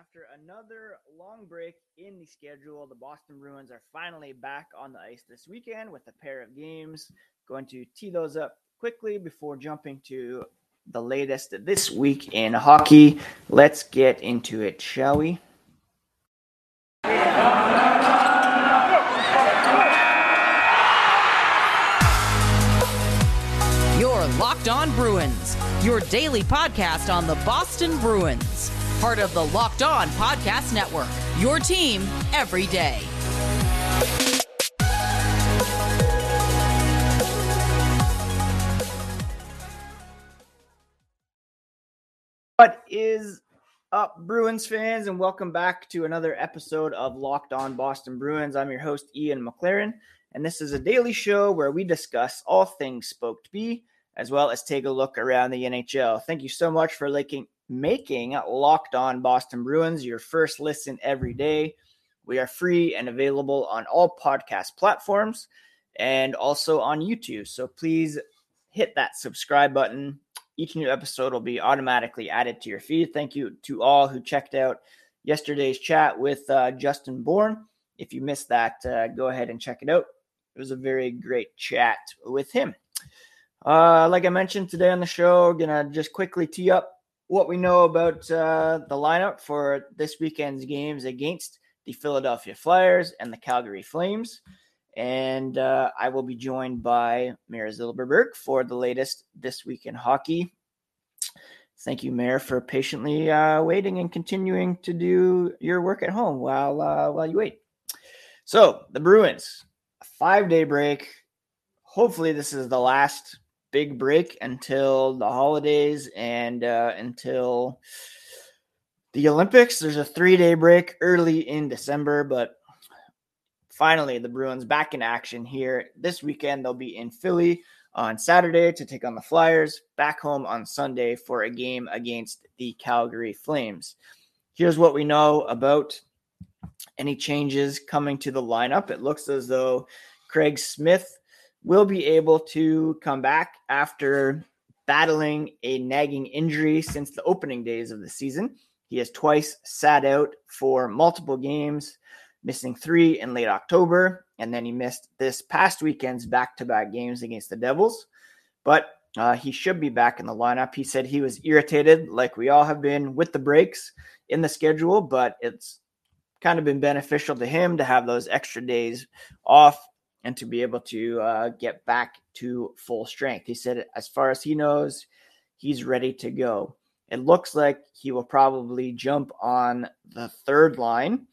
After another long break in the schedule, the Boston Bruins are finally back on the ice this weekend with a pair of games. Going to tee those up quickly before jumping to the latest this week in hockey. Let's get into it, shall we? Your Locked On Bruins, your daily podcast on the Boston Bruins, part of the Locked On Podcast Network. Your team every day. What is up, Bruins fans, and welcome back to another episode of Locked On Boston Bruins. I'm your host, Ian McLaren, and this is a daily show where we discuss all things Spoked B, as well as take a look around the NHL. Thank you so much for liking, making Locked On Boston Bruins your first listen every day. We are free and available on all podcast platforms and also on YouTube. So please hit that subscribe button each new episode will be automatically added to your feed. Thank you to all who checked out yesterday's chat with uh, Justin Bourne. If you missed that, uh, go ahead and check it out. It was a very great chat with him. Uh, like I mentioned today on the show, gonna just quickly tee up what we know about uh, the lineup for this weekend's games against the Philadelphia Flyers and the Calgary Flames. And uh, I will be joined by Mayor Zilberberg for the latest This Week in Hockey. Thank you, Mayor, for patiently uh, waiting and continuing to do your work at home while uh, while you wait. So the Bruins, a five day break. Hopefully, this is the last big break until the holidays and uh, until the Olympics. There's a three day break early in December, but finally the Bruins back in action here this weekend. They'll be in Philly on Saturday to take on the Flyers, back home on Sunday for a game against the Calgary Flames. Here's what we know about any changes coming to the lineup. It looks as though Craig Smith will be able to come back after battling a nagging injury since the opening days of the season. He has twice sat out for multiple games missing three in late October, and then he missed this past weekend's back to back games against the Devils. But uh, he should be back in the lineup. He said he was irritated, like we all have been, with the breaks in the schedule, but it's kind of been beneficial to him to have those extra days off and to be able to uh, get back to full strength. He said, as far as he knows, he's ready to go. It looks like he will probably jump on the third line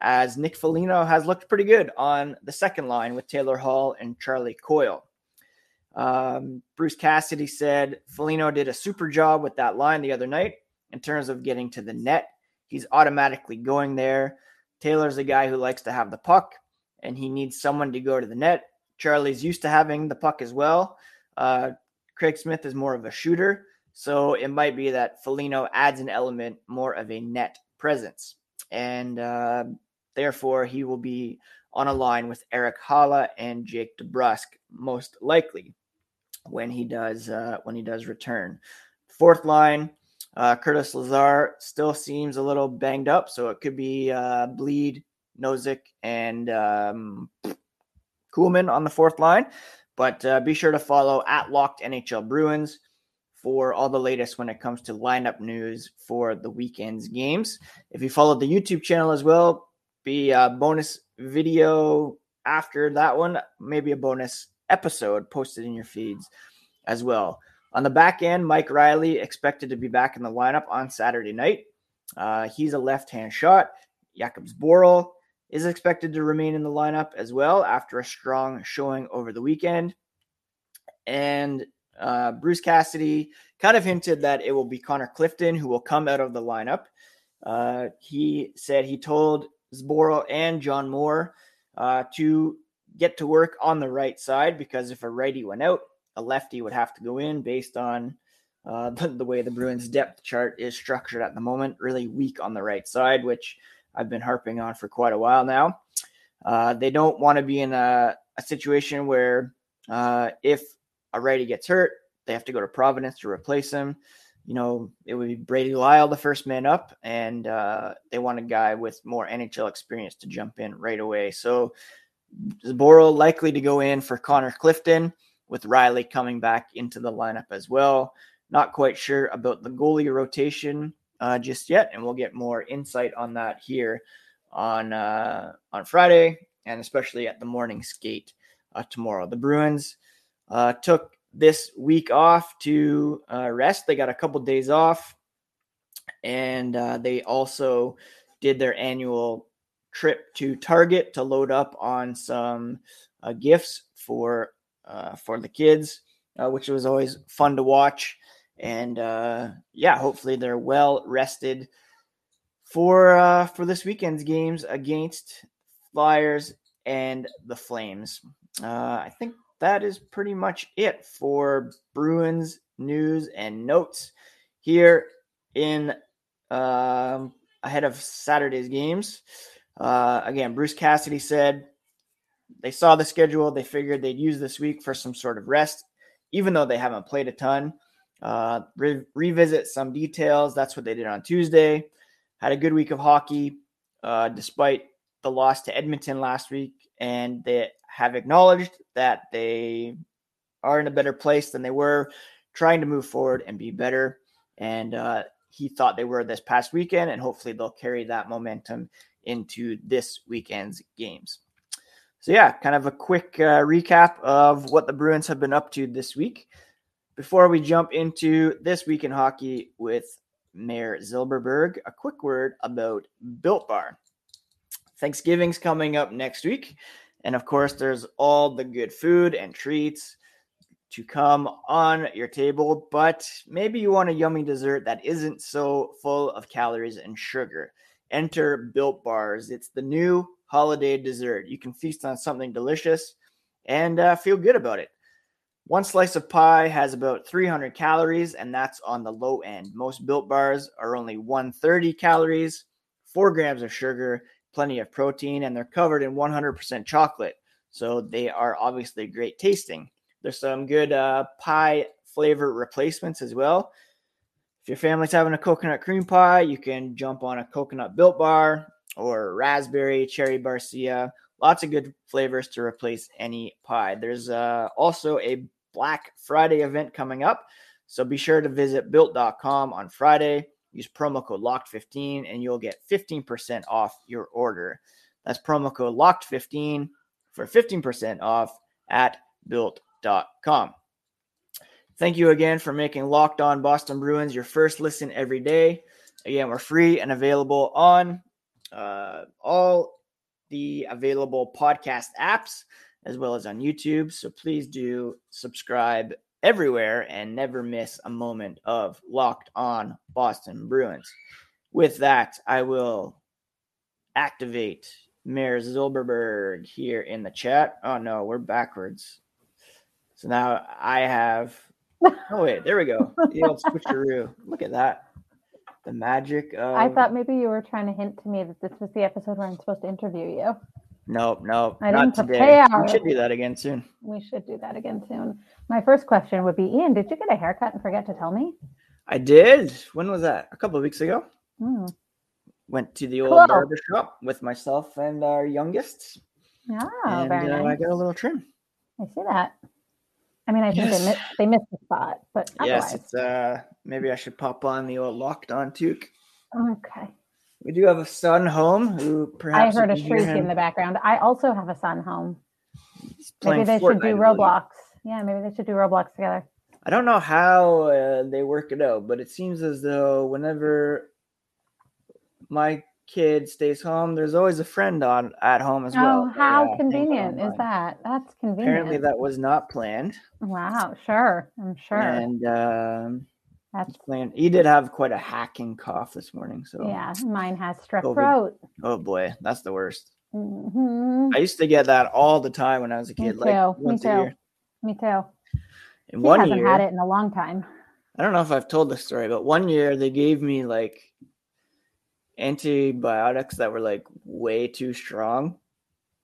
as Nick Foligno has looked pretty good on the second line with Taylor Hall and Charlie Coyle. Um, Bruce Cassidy said Foligno did a super job with that line the other night in terms of getting to the net. He's automatically going there. Taylor's a guy who likes to have the puck and he needs someone to go to the net. Charlie's used to having the puck as well. Uh, Craig Smith is more of a shooter. So it might be that Foligno adds an element more of a net presence. And uh, Therefore, he will be on a line with Erik Haula and Jake DeBrusk most likely when he does uh, when he does return. Fourth line, uh, Curtis Lazar still seems a little banged up, so it could be uh, Blidh, Nosek, and um, Kuhlman on the fourth line. But uh, be sure to follow at Locked NHL Bruins for all the latest when it comes to lineup news for the weekend's games. If you follow the YouTube channel as well, be a bonus video after that one, maybe a bonus episode posted in your feeds as well. On the back end, Mike Reilly expected to be back in the lineup on Saturday night. Uh, he's a left hand shot. Jakub Zboril is expected to remain in the lineup as well after a strong showing over the weekend. And uh, Bruce Cassidy kind of hinted that it will be Connor Clifton who will come out of the lineup. Uh, he said he told Zboril and John Moore uh, to get to work on the right side because if a righty went out, a lefty would have to go in based on uh, the, the, way the Bruins depth chart is structured at the moment. Really weak on the right side, which I've been harping on for quite a while now. Uh, they don't want to be in a, a situation where uh, if a righty gets hurt, they have to go to Providence to replace him. you know, it would be Brady Lyle, the first man up, and uh, they want a guy with more NHL experience to jump in right away. So Zboril likely to go in for Connor Clifton, with Reilly coming back into the lineup as well. Not quite sure about the goalie rotation uh, just yet, and we'll get more insight on that here on uh, on Friday, and especially at the morning skate uh, tomorrow. The Bruins uh, took this week off to uh, rest. They got a couple days off, and uh, they also did their annual trip to Target to load up on some gifts for for the kids, which was always fun to watch. And uh, yeah, hopefully they're well rested for uh, for this weekend's games against Flyers and the Flames. Uh, I think that is pretty much it for Bruins news and notes here in um, ahead of Saturday's games. Uh, again, Bruce Cassidy said they saw the schedule. They figured they'd use this week for some sort of rest, even though they haven't played a ton. Uh, re- revisit some details. That's what they did on Tuesday. Had a good week of hockey, uh, despite the loss to Edmonton last week, and they have acknowledged that they are in a better place than they were, trying to move forward and be better. And uh, he thought they were this past weekend, and hopefully they'll carry that momentum into this weekend's games. So, yeah, kind of a quick uh, recap of what the Bruins have been up to this week. Before we jump into this week in hockey with Mayor Zilberberg, a quick word about Built Bar. Thanksgiving's coming up next week, and of course, there's all the good food and treats to come on your table, but maybe you want a yummy dessert that isn't so full of calories and sugar. Enter Built Bars. It's the new holiday dessert. You can feast on something delicious and uh, feel good about it. One slice of pie has about 300 calories, and that's on the low end. Most Built Bars are only 130 calories, 4 grams of sugar, plenty of protein, and they're covered in 100% chocolate. So they are obviously great tasting. There's some good uh, pie flavor replacements as well. If your family's having a coconut cream pie, you can jump on a coconut built bar or raspberry, cherry barcia. Lots of good flavors to replace any pie. There's uh, also a Black Friday event coming up. So be sure to visit built.com on Friday Use promo code LOCKED15 and you'll get 15% off your order. That's promo code LOCKED15 for 15% off at built.com. Thank you again for making Locked On Boston Bruins your first listen every day. Again, we're free and available on uh, all the available podcast apps as well as on YouTube. So please do subscribe everywhere and never miss a moment of locked on Boston Bruins. With that, I will activate Mayor Zilberberg here in the chat. Oh no, we're backwards. So now I have. Oh wait, there we go. The old switcheroo. Look at that. The magic of. I thought maybe you were trying to hint to me that this was the episode where I'm supposed to interview you. Nope, nope. I didn't today. prepare. We should do that again soon. We should do that again soon. My first question would be Ian, did you get a haircut and forget to tell me? I did. When was that? A couple of weeks ago. Hmm. Went to the old Cool. barber shop with myself and our youngest, Oh, and very uh, I got a little trim. I see that. I mean, I think Yes. they, missed, they missed the spot, but Yes, it's uh maybe I should pop on the old locked on toque. Okay. We do have a son home who perhaps. I heard a shriek in the background. I also have a son home. Maybe they should do Roblox. Yeah, maybe they should do Roblox together. I don't know how uh, they work it out, but it seems as though whenever my kid stays home, there's always a friend on at home as well. oh, how Yeah, convenient is that? That's convenient. Apparently, that was not planned. Wow, sure. I'm sure. And um, That's playing. He did have quite a hacking cough this morning. So, yeah, mine has strep COVID. throat. oh boy, that's the worst. Mm-hmm. I used to get that all the time when I was a Me kid, like too, me too. Me too. He one hasn't year, had it in a long time. I don't know if I've told this story, but one year they gave me like antibiotics that were like way too strong.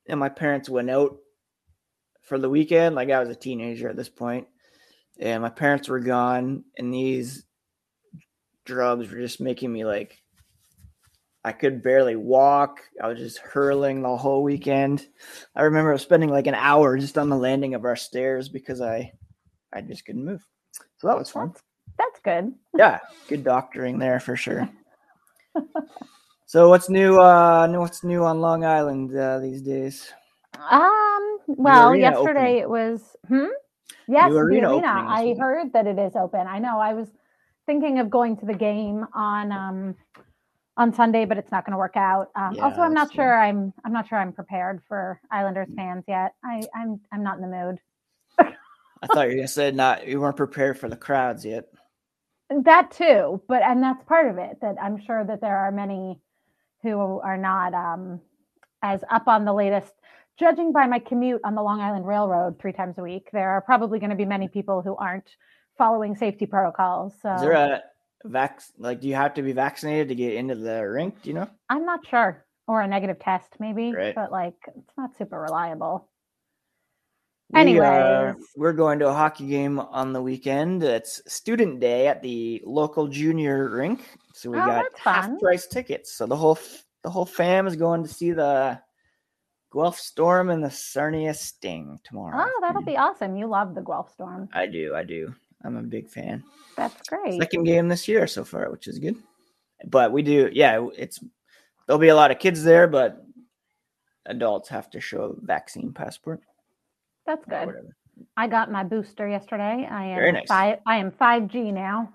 And my parents went out for the weekend. Like I was a teenager at this point, And my parents were gone, and these drugs were just making me like I could barely walk. I was just hurling the whole weekend. I remember spending like an hour just on the landing of our stairs because I I just couldn't move. So that was fun. That's, that's good. Yeah, good doctoring there for sure. so what's new uh what's new on Long Island uh, these days? Um. Well, yesterday it was. Hmm. Yes, the arena arena. I heard that it is open. I know. I was thinking of going to the game on um on Sunday, but it's not going to work out. Um, Yeah, also, I'm not true. sure. I'm I'm not sure I'm prepared for Islanders fans yet. I I'm I'm not in the mood. I thought you were gonna say not you weren't prepared for the crowds yet. That too, but and that's part of it. That I'm sure that there are many who are not um, as up on the latest. Judging by my commute on the Long Island Railroad three times a week, there are probably going to be many people who aren't following safety protocols. So Is there a vac like do you have to be vaccinated to get into the rink? Do you know? I'm not sure, or a negative test maybe, Right. but like it's not super reliable. We, uh, we're going to a hockey game on the weekend. It's student day at the local junior rink, so we Oh, got half price tickets. So the whole the whole fam is going to see the Guelph Storm and the Sarnia Sting tomorrow. Oh, that'll hmm. be awesome! You love the Guelph Storm. I do, I do. I'm a big fan. That's great. Second game this year so far, which is good. But we do, yeah. It's there'll be a lot of kids there, but adults have to show a vaccine passport. That's good. I got my booster yesterday. I am Very nice. five. I am five G now.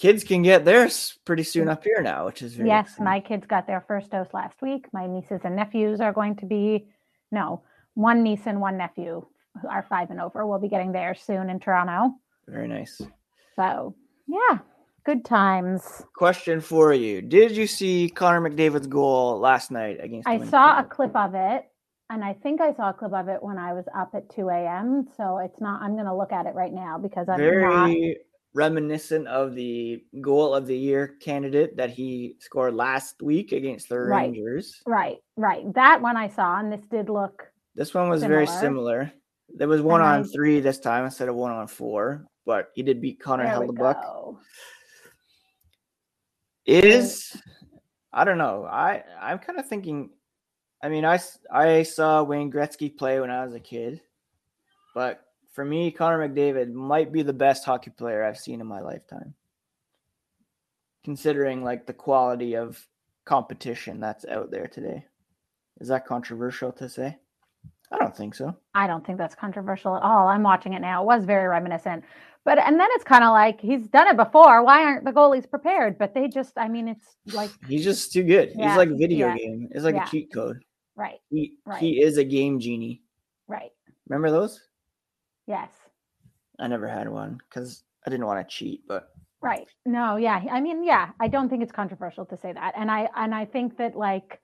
Kids can get theirs pretty soon mm. up here now, which is very yes, exciting. my kids got their first dose last week. My nieces and nephews are going to be, no, one niece and one nephew are five and over We'll be getting theirs soon in Toronto. very nice. So yeah, good times. Question for you: Did you see Connor McDavid's goal last night against? I saw a clip of it, and I think I saw a clip of it when I was up at two a.m. So it's not. I'm going to look at it right now because I'm not. Reminiscent of the goal of the year candidate that he scored last week against the Right. Rangers. Right, right. That one I saw, and this did look This one was very Similar. similar. There was one And on I- three this time instead of one on four, but he did beat Connor Hellebuyck. Is I don't know. I I'm kind of thinking. I mean, I I saw Wayne Gretzky play when I was a kid, but for me, Connor McDavid might be the best hockey player I've seen in my lifetime. Considering like the quality of competition that's out there today, is that controversial to say? I don't think so. I don't think that's controversial at all. I'm watching it now. It was very reminiscent. But and then it's kind of like he's done it before. Why aren't the goalies prepared? But they just I mean it's like He's just too good. He's like a video yeah, game. It's like yeah. a cheat code. right, He Right. he is a game genie. right. Remember those? Yes. I never had one because I didn't want to cheat, but Right. No, yeah. I mean, yeah, I don't think it's controversial to say that. And I and I think that like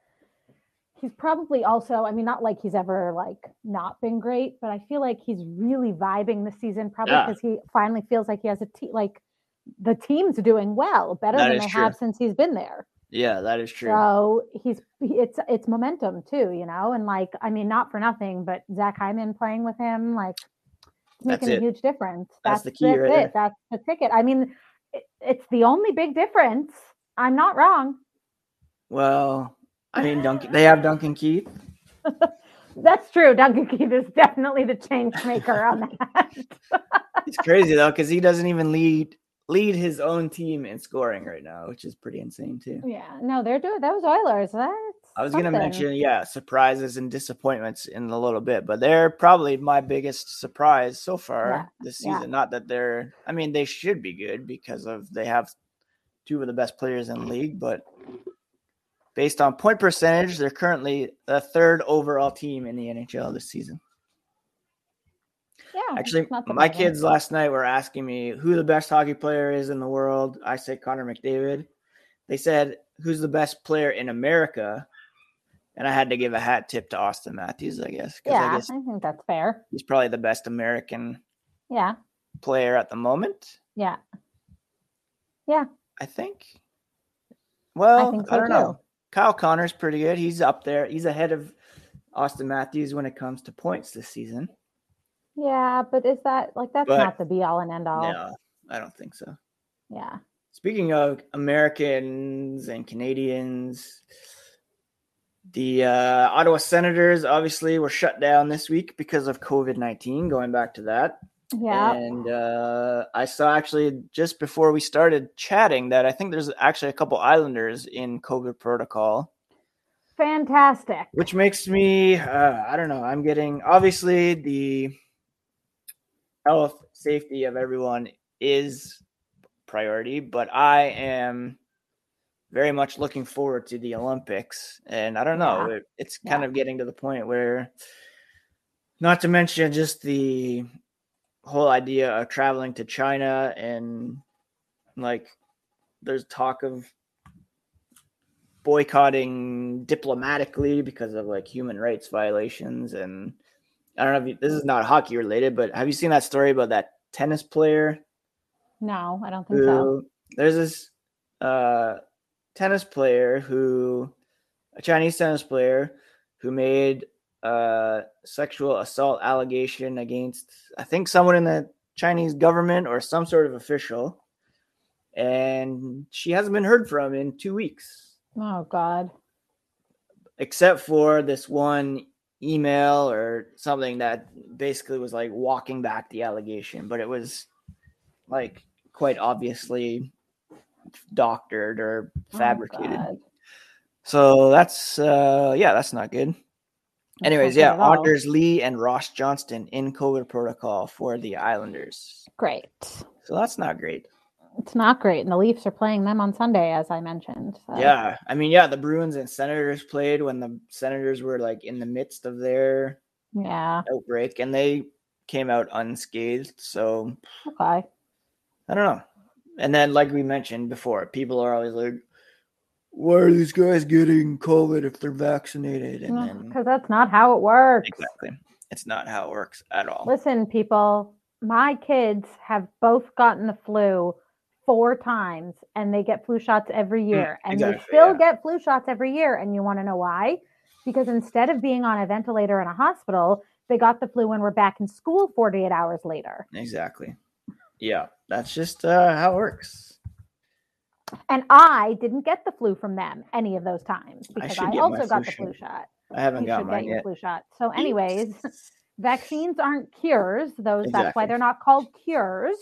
he's probably also, I mean, not like he's ever like not been great, but I feel like he's really vibing this season probably Yeah. because he finally feels like he has a team like the team's doing well, better That than they true. have since he's been there. yeah, that is true. So he's it's it's momentum too, you know, and like I mean, not for nothing, but Zach Hyman playing with him, like making a huge difference. That's the key right it. there. That's the ticket. I mean, it, it's the only big difference. I'm not wrong. well, I mean, Duncan. They have Duncan Keith. That's true. Duncan Keith is definitely the change maker on that. It's crazy though because he doesn't even lead lead his own team in scoring right now, which is pretty insane too. yeah, no, they're doing those Oilers. That's I was gonna mention, yeah, surprises and disappointments in a little bit, but they're probably my biggest surprise so far Yeah, this yeah. season. Not that they're, I mean, they should be good because of they have two of the best players in the league, but based on point percentage, they're currently the third overall team in the NHL this season. Yeah, Actually, my kids last night were asking me who the best hockey player is in the world. I said Connor McDavid. They said who's the best player in America, and I had to give a hat tip to Auston Matthews, I guess, Yeah, I guess I think that's fair. he's probably the best American Yeah, player at the moment. yeah. Yeah. I think. Well, I, think so don't too. know. Kyle Connor's pretty good. He's up there. He's ahead of Auston Matthews when it comes to points this season. Yeah, but is that like that's But- not the be all and end all? No, I don't think so. Yeah. speaking of Americans and Canadians, the uh, Ottawa Senators obviously were shut down this week because of COVID 19, going back to that. Yeah. And uh, I saw actually just before we started chatting that I think there's actually a couple Islanders in COVID protocol, Fantastic. which makes me, uh, I don't know, I'm getting obviously the health, safety of everyone is priority, but I am very much looking forward to the Olympics. And I don't know, Yeah. it, it's kind Yeah. of getting to the point where, not to mention just the whole idea of traveling to China and like there's talk of boycotting diplomatically because of like human rights violations and I don't know if you, this is not hockey related, but have you seen that story about that tennis player No, I don't think so. there's this uh, tennis player who a Chinese tennis player who made a sexual assault allegation against I think someone in the Chinese government or some sort of official, and she hasn't been heard from in two weeks, Oh God. except for this one email or something that basically was like walking back the allegation, but it was like quite obviously doctored or Oh, fabricated. God. So that's uh yeah, that's not good. That's Anyways, yeah. Anders Lee and Ross Johnston in COVID protocol for the Islanders. Great. So that's not great. It's not great, and the Leafs are playing them on Sunday, as I mentioned. so- Yeah, I mean, yeah, the Bruins and Senators played when the Senators were like in the midst of their Yeah. outbreak, and they came out unscathed. So Okay. I don't know. And then, like we mentioned before, people are always like, "Why are these guys getting COVID if they're vaccinated?" And then Because that's not how it works. exactly, it's not how it works at all. Listen, people, my kids have both gotten the flu four times and they get flu shots every year. and they Mm, still yeah. get flu shots every year. And you want to know why? Because instead of being on a ventilator in a hospital, they got the flu and were back in school 48 hours later. Exactly. Yeah, that's just uh, how it works. And I didn't get the flu from them any of those times because should I, also got the flu shot. I haven't You got should mine get your yet. flu shot. So, anyways, vaccines aren't cures. Those that's why they're not called cures.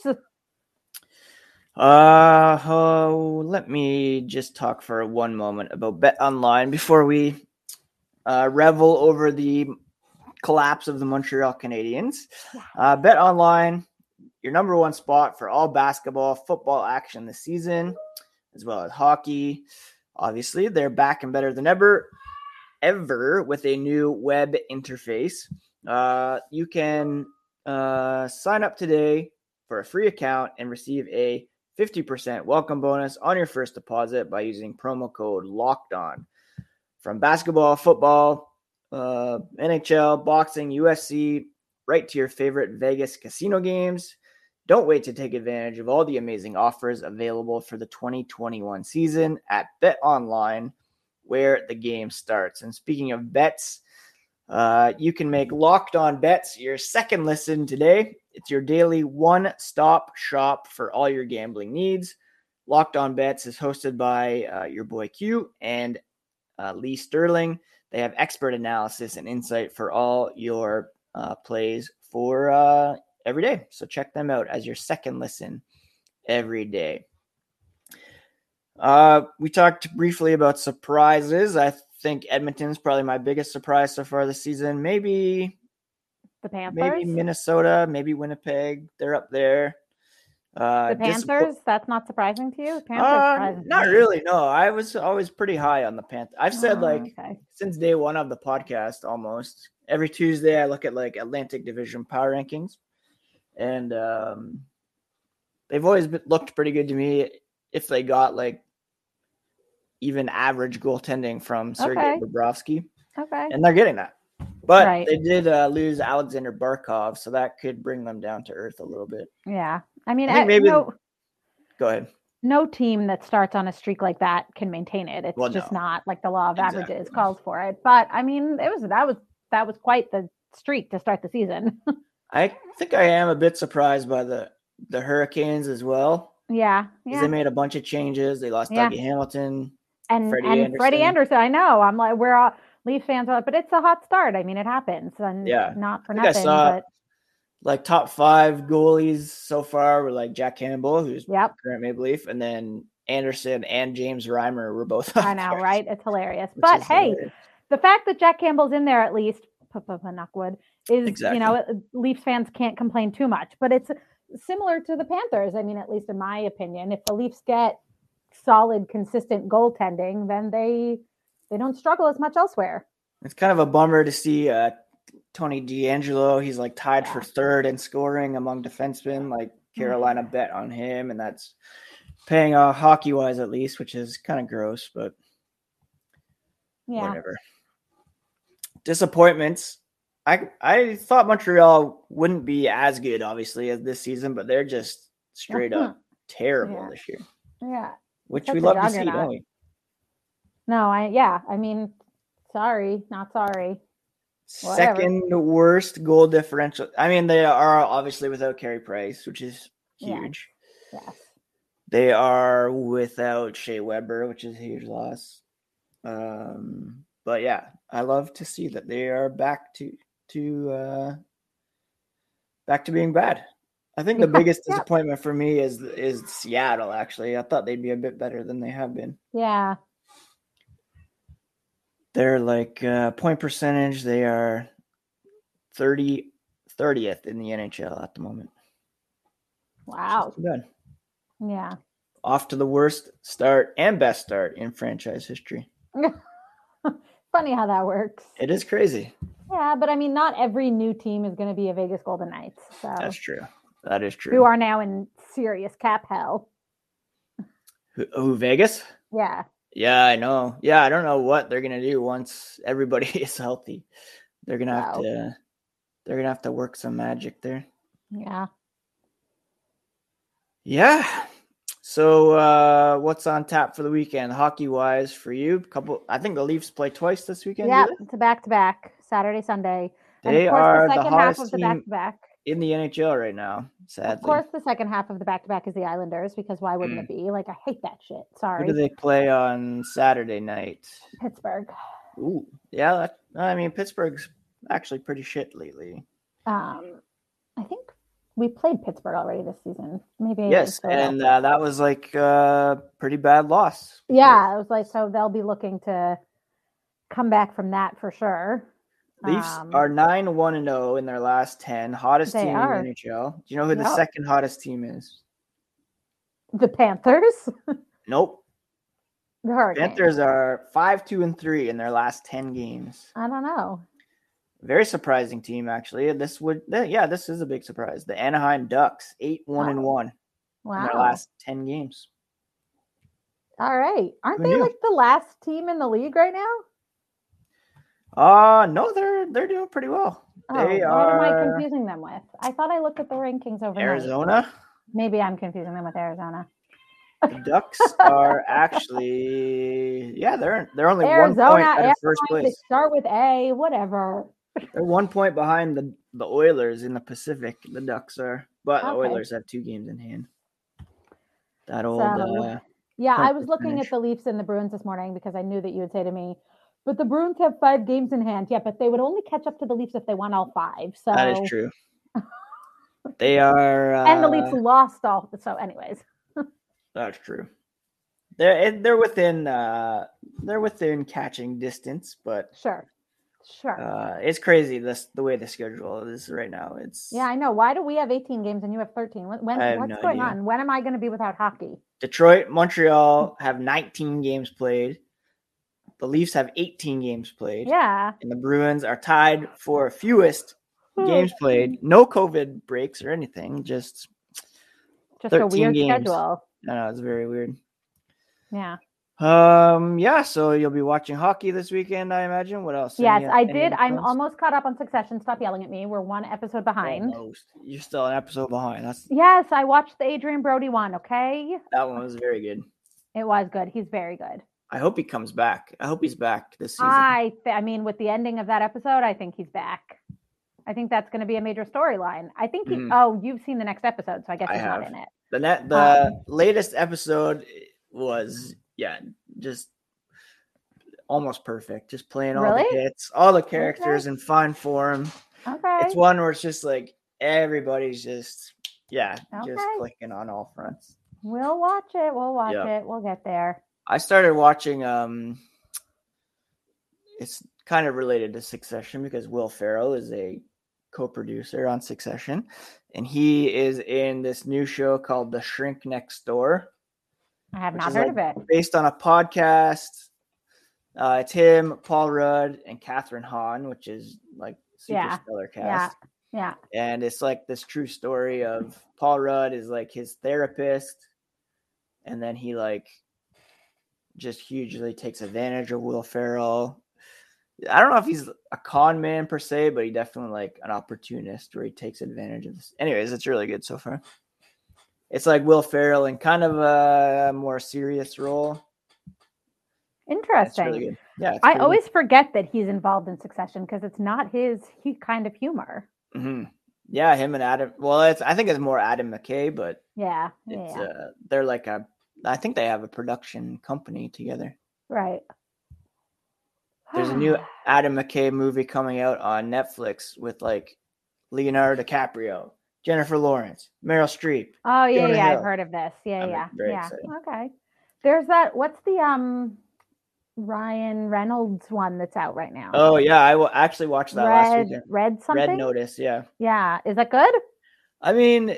Uh, oh, let me just talk for one moment about Bet Online before we uh, revel over the collapse of the Montreal Canadiens. Uh, Bet Online, your number one spot for all basketball, football action this season, as well as hockey. Obviously, they're back and better than ever, ever with a new web interface. Uh, you can uh, sign up today for a free account and receive a 50% welcome bonus on your first deposit by using promo code locked on from basketball football uh, nhl boxing ufc right to your favorite vegas casino games don't wait to take advantage of all the amazing offers available for the 2021 season at bet online where the game starts and speaking of bets uh, you can make locked on bets your second listen today. It's your daily one stop shop for all your gambling needs. Locked on bets is hosted by uh, your boy Q and uh, Lee Sterling. They have expert analysis and insight for all your uh, plays for uh, every day. So check them out as your second listen every day. Uh, we talked briefly about surprises. I think Edmonton's probably my biggest surprise so far this season. Maybe The Panthers. maybe Minnesota, maybe Winnipeg. They're up there. Uh, the Panthers. That's not surprising to you. Panthers. Uh, not really. No, I was always pretty high on the Panthers. I've said Oh, like okay. since day one of the podcast almost every Tuesday I look at like Atlantic Division power rankings, and um, they've always been, looked pretty good to me. If they got like even average goaltending from Sergei Okay. Bobrovsky, Okay. and they're getting that. But Right. they did uh, lose Aleksander Barkov, so that could bring them down to earth a little bit. Yeah. I mean, I I- maybe- no, Go ahead. no team that starts on a streak like that can maintain it. It's Well, just no. not like the law of averages calls for it. But I mean, it was that was that was quite the streak to start the season. I think I am a bit surprised by the the Hurricanes as well. Yeah, yeah. They made a bunch of changes. They lost Yeah. Dougie Hamilton. and Freddie and Freddie Andersen. Andersen. I know. I'm like, we're all Leaf fans are but it's a hot start. I mean, it happens, and Yeah. not for I think I nothing. saw- but Like top five goalies so far were like Jack Campbell, who's yep, current Maple Leaf, and then Andersen and James Reimer were both. I know, there, right? It's hilarious. But hey, hilarious. the fact that Jack Campbell's in there at least, knockwood, is Exactly. you know, uh, Leafs fans can't complain too much. But it's similar to the Panthers. I mean, at least in my opinion, if the Leafs get solid, consistent goaltending, then they they don't struggle as much elsewhere. It's kind of a bummer to see uh, Tony DeAngelo. He's like tied for third in scoring among defensemen. Like Mm-hmm. Carolina bet on him, and that's paying off hockey wise at least, which is kind of gross, but Yeah, whatever. Disappointments. I I thought Montreal wouldn't be as good, obviously, as this season, but they're just straight up terrible Yeah. this year, yeah. which we love to see, don't we? No, I yeah. I mean, sorry, not sorry. Whatever. Second worst goal differential. I mean, they are obviously without Carey Price, which is Yeah. huge. Yes. They are without Shea Weber, which is a huge loss. Um, but yeah, I love to see that they are back to to uh, back to being bad. I think the Yeah, biggest yeah. disappointment for me is is Seattle. Actually, I thought they'd be a bit better than they have been. Yeah. They're like uh, point percentage. They are 30, 30th in the NHL at the moment. Wow. Good. Yeah. Off to the worst start and best start in franchise history. Funny how that works. It is crazy. Yeah, but I mean, not every new team is going to be a Vegas Golden Knights. So That's true. That is true. who are now in serious cap hell. Who, who, Vegas? Yeah. Yeah, I know. Yeah, I don't know what they're gonna do once everybody is healthy. They're gonna have to. They're gonna have to work some magic there. Yeah. Yeah. So, uh what's on tap for the weekend, hockey wise, for you? Couple. I think the Leafs play twice this weekend. Yeah. It's a back to back Saturday, Sunday. And They of course, are the the second half of the back to back. in the NHL right now. Sadly, Of course, the second half of the back to back is the Islanders because why wouldn't Mm. it be? Like, I hate that shit. Sorry. Who do they play on Saturday night? Pittsburgh. Ooh, yeah. That, I mean, Pittsburgh's actually pretty shit lately. Um, I think we played Pittsburgh already this season. Maybe. Yes, and uh, that was like a pretty bad loss. Yeah, it was like so they'll be looking to come back from that for sure. Leafs Um, are nine one and zero in their last ten. Hottest team are. in the NHL. Do you know who the second hottest team is? the Panthers, Nope. the Hurricanes. Panthers are five two and three in their last ten games. I don't know. Very surprising team, actually. This would, yeah, this is a big surprise. The Anaheim Ducks eight one and Wow. one in their last ten games. All right, aren't Who they knew? like the last team in the league right now? Uh no, they're they're doing pretty well. Oh, They what am I confusing them with? I thought I looked at the rankings overnight. Arizona. Maybe I'm confusing them with Arizona. The Ducks are actually, yeah, they're they're only one point out of first place. start with A, whatever. They're one point behind the the Oilers in the Pacific. The Ducks are, but the Oilers have two games in hand. That old, So- uh, Yeah, I was looking at the Leafs and the Bruins this morning because I knew that you would say to me, but the Bruins have five games in hand. Yeah, but they would only catch up to the Leafs if they won all five. So that is true. They are, uh, And the Leafs lost all. So, anyways, That's true. They're they're within uh they're within catching distance, but sure, sure. uh it's crazy this the way the schedule is right now. It's yeah, I know. Why do we have 18 games and you have 13? When, when have what's no going idea. on? When am I going to be without hockey? Detroit, Montreal have 19 games played. The Leafs have 18 games played. Yeah. And the Bruins are tied for fewest Hmm. games played. No COVID breaks or anything. Just Just a weird games. schedule. I know it's very weird. Yeah. Um yeah, so you'll be watching hockey this weekend, I imagine. What else? Yes, Any- I did. I'm almost caught up on Succession. Stop yelling at me. We're one episode behind. Almost. You're still an episode behind. That's Yes, I watched the Adrien Brody one. Okay. that one was very good. It was good. He's very good. I hope he comes back. I hope he's back this season. I, th- I mean, with the ending of that episode, I think he's back. I think that's going to be a major storyline. I think. You, Mhm. oh, you've seen the next episode, so I guess I he's not have. in it. The net, the Um, latest episode was yeah, just almost perfect. Just playing all the hits, all the characters in fine form. Okay. It's one where it's just like everybody's just yeah, just clicking on all fronts. We'll watch it. We'll watch Yeah. it. We'll get there. I started watching um it's kind of related to Succession because Will Ferrell is a co-producer on Succession and he is in this new show called The Shrink Next Door I have not heard like of it. based on a podcast. Uh, it's him, Paul Rudd, and Kathryn Hahn, which is like super Yeah. stellar Yeah. cast. Yeah. And it's like this true story of Paul Rudd is like his therapist, and then he like just hugely takes advantage of Will Ferrell. I don't know if he's a con man per se, but he definitely like an opportunist where he takes advantage of this. Anyways, it's really good so far. It's like Will Ferrell in kind of a more serious role. Interesting. really good. Yeah, I good. always forget that he's involved in Succession because it's not his he kind of humor. Mhm. Yeah, him and Adam. Well, it's I think it's more Adam McKay, but Yeah. it's Yeah. uh, they're like a. I think they have a production company together. right. There's a new Adam McKay movie coming out on Netflix with like Leonardo DiCaprio, Jennifer Lawrence, Meryl Streep. Oh yeah, Jonah yeah, Hill. I've heard of this. Yeah, I'm yeah, very yeah. excited. Okay. There's that. What's the um Ryan Reynolds one that's out right now? Oh yeah, I will actually watch that last weekend. Red something. Red Notice, yeah. Yeah, is that good? I mean,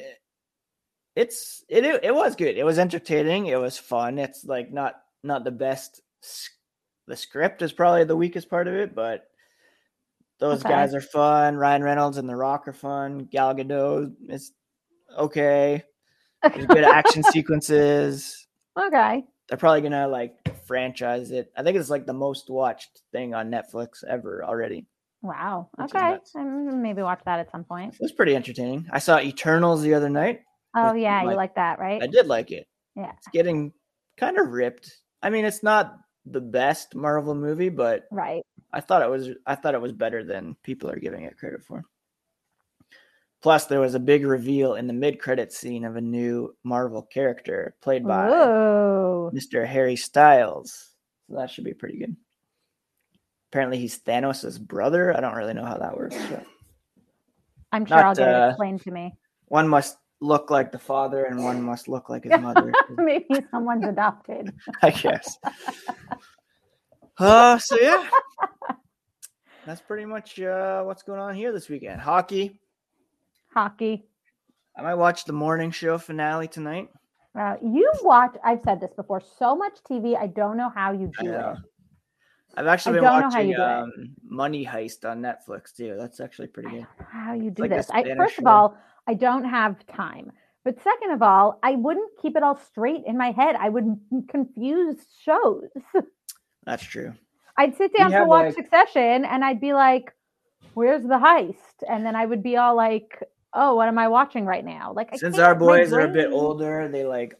it's it it was good. It was entertaining. It was fun. It's like not not the best. The script is probably the weakest part of it, but those Okay. guys are fun. Ryan Reynolds and The Rock are fun. Gal Gadot is okay. There's good action sequences. okay. They're probably gonna like franchise it. I think it's like the most watched thing on Netflix ever already. Wow. Okay. maybe watch that at some point. It was pretty entertaining. I saw Eternals the other night. Oh yeah, my- you like that, right? I did like it. Yeah. It's getting kind of ripped. I mean, it's not the best Marvel movie, but Right. I thought it was I thought it was better than people are giving it credit for. Plus, there was a big reveal in the mid-credit scene of a new Marvel character played by. Mr. Harry Styles. So that should be pretty good. Apparently, he's Thanos' brother. I don't really know how that works. I'm sure I'll not, get it uh, explained to me. One must look like the father, and one must look like his mother. maybe someone's adopted. I guess. Uh, so yeah, that's pretty much uh, what's going on here this weekend. Hockey. Hockey. I might watch the morning show finale tonight. Uh, you watch. I've said this before. So much TV. I don't know how you do it. I've actually been don't know how watching um, Money Heist on Netflix too. That's actually pretty good. how you do like this. I, first of all, I don't have time. But second of all, I wouldn't keep it all straight in my head. I would confuse shows. That's true. I'd sit We down to watch like- Succession and I'd be like, "Where's the heist?" And then I would be all like, "Oh, what am I watching right now?" Like, I Since can't- our my boys are a bit older, they like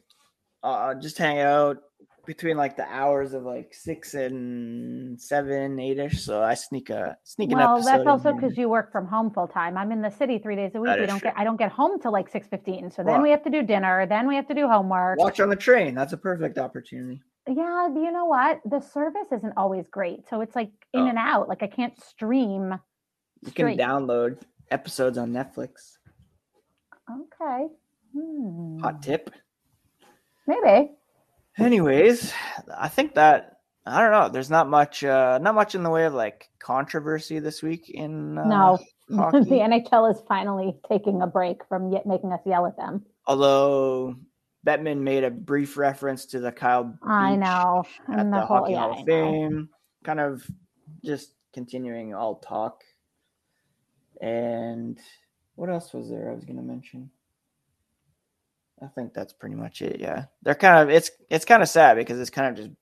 uh, just hang out between like the hours of like six and seven, eight ish. So I sneak a sneak an Well, that's also because you work from home full time. I'm in the city three days a week. That We don't true. get. I don't get home till like six fifteen. So then we have to do dinner. Then we have to do homework. watch on the train. That's a perfect opportunity. Yeah, you know what? The service isn't always great, so it's like in Oh. and out. Like I can't stream. You can download episodes on Netflix. Okay. Hmm. Hot tip. Maybe. Anyways, I think that I don't know. There's not much, uh, not much in the way of like controversy this week in uh, no, hockey. the NHL is finally taking a break from yet making us yell at them. Although Bettman made a brief reference to the Kyle. I know. at And the, the whole Hockey yeah, Hall of. Fame, kind of just continuing all talk. And what else was there I was going to mention? I think that's pretty much it. Yeah, they're kind of it's it's kind of sad because it's kind of just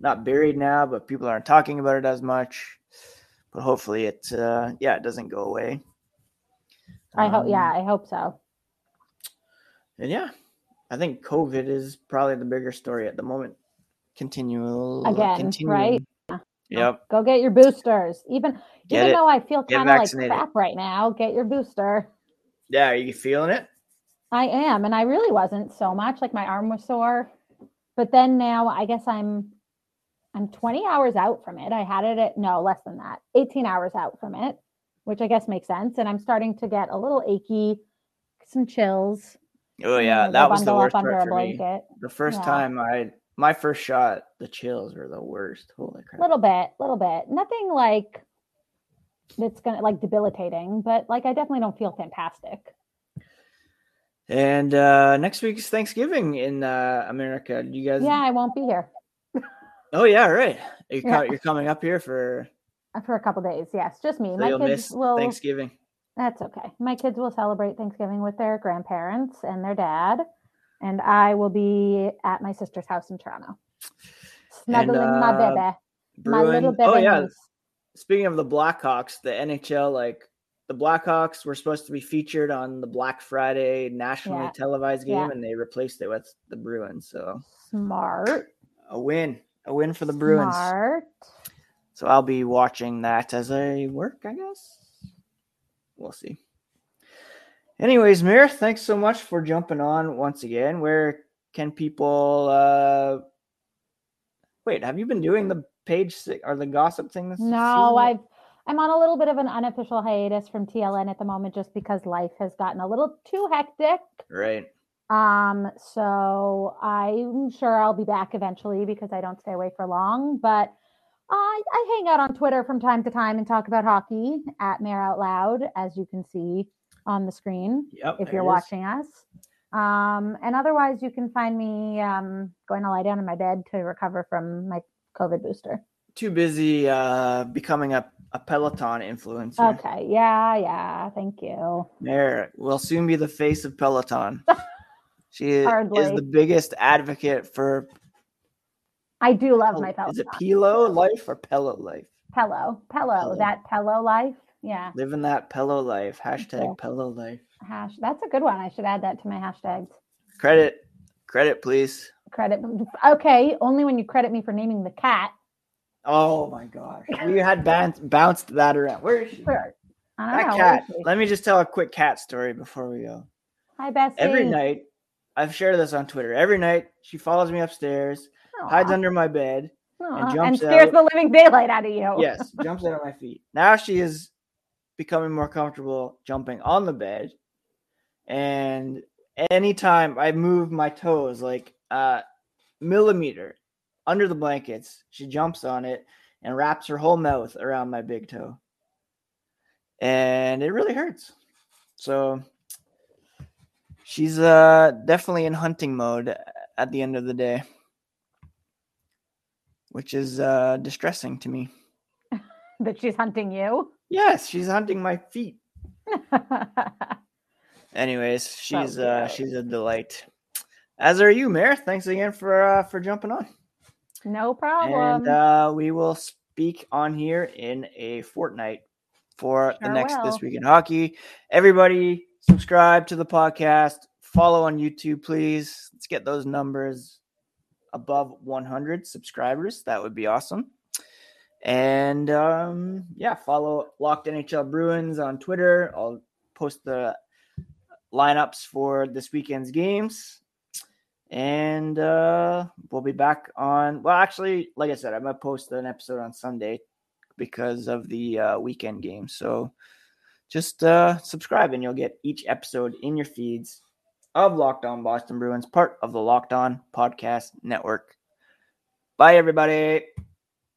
not buried now, but people aren't talking about it as much. But hopefully, it uh, yeah it doesn't go away. I hope. Um, Yeah, I hope so. and yeah, I think COVID is probably the bigger story at the moment. Continual Again, continuing. right? Yep. Go get your boosters. Even Get even it. though I feel kind of like crap right now, get your booster. Yeah. Are you feeling it? I am, and I really wasn't so much. Like my arm was sore, but then now I guess I'm I'm 20 hours out from it. I had it at no less than that, 18 hours out from it, which I guess makes sense. And I'm starting to get a little achy, some chills. Oh you yeah, um, know, that was the worst part for me. The first Yeah. time I, my first shot, the chills were the worst. Holy crap! little bit, little bit. Nothing like that's gonna like debilitating, but like I definitely don't feel fantastic. And uh next week's Thanksgiving in uh America. Do you guys? Yeah, I won't be here Oh yeah, right. You're, co- you're coming up here for for a couple days. Yes, just me. so My kids will. Thanksgiving. That's okay. My kids will celebrate Thanksgiving with their grandparents and their dad, and I will be at my sister's house in Toronto, snuggling my uh, baby, my little baby. Oh yeah. niece. Speaking of the Blackhawks, the NHL like the Blackhawks were supposed to be featured on the Black Friday nationally Yeah. televised game, Yeah. and they replaced it with the Bruins. So Smart, a win, a win for the Bruins. smart. So I'll be watching that as I work, I guess. We'll see. Anyways, Mir, thanks so much for jumping on once again. Where can people uh wait, have you been doing the page or the gossip thing this No, season? I've I'm on a little bit of an unofficial hiatus from TLN at the moment, just because life has gotten a little too hectic. right. Um, so I'm sure I'll be back eventually because I don't stay away for long. But I, I hang out on Twitter from time to time and talk about hockey at Mayor Out Loud, as you can see on the screen Yep. if you're watching us. Um, and otherwise, you can find me um, going to lie down in my bed to recover from my COVID booster. Too busy uh becoming a, a Peloton influencer. Okay. Yeah. Yeah. Thank you. Mir will soon be the face of Peloton. She is the biggest advocate for I do love my Peloton. Is it Pelo life or Pello life? Pello. Pello. Pello. That Pello life. Yeah. Living that Pello life. Hashtag. Pello life. Hash. That's a good one. I should add that to my hashtags. Credit, credit, please. Credit. Okay. Only when you credit me for naming the cat. Oh my gosh, we had bounced bounced that around. Where is she? Sure. I don't That know. cat. Where is she? Let me just tell a quick cat story before we go. Hi, Bessie. Every night, I've shared this on Twitter. Every night, she follows me upstairs, Aw, hides under my bed. aw, and jumps and, scares out. the living daylight out of you. Yes, jumps out of my feet. Now she is becoming more comfortable jumping on the bed. And anytime I move my toes like a millimeter under the blankets, she jumps on it and wraps her whole mouth around my big toe. And it really hurts. So she's uh definitely in hunting mode at the end of the day. Which is uh distressing to me. That she's hunting you. Yes, she's hunting my feet. Anyways, she's uh she's a delight. As are you, Mir. Thanks again for uh for jumping on. No problem. And uh we will speak on here in a fortnight for the next will. this week in hockey. Everybody subscribe to the podcast, follow on YouTube, please. Let's get those numbers above 100 subscribers. That would be awesome. And um, yeah, follow Locked NHL Bruins on Twitter. I'll post the lineups for this weekend's games. And uh, we'll be back on. Well, actually, like I said, I'm to post an episode on Sunday because of the uh, weekend game. So just uh, subscribe and you'll get each episode in your feeds of Locked On Boston Bruins, part of the Locked On Podcast Network. Bye, everybody.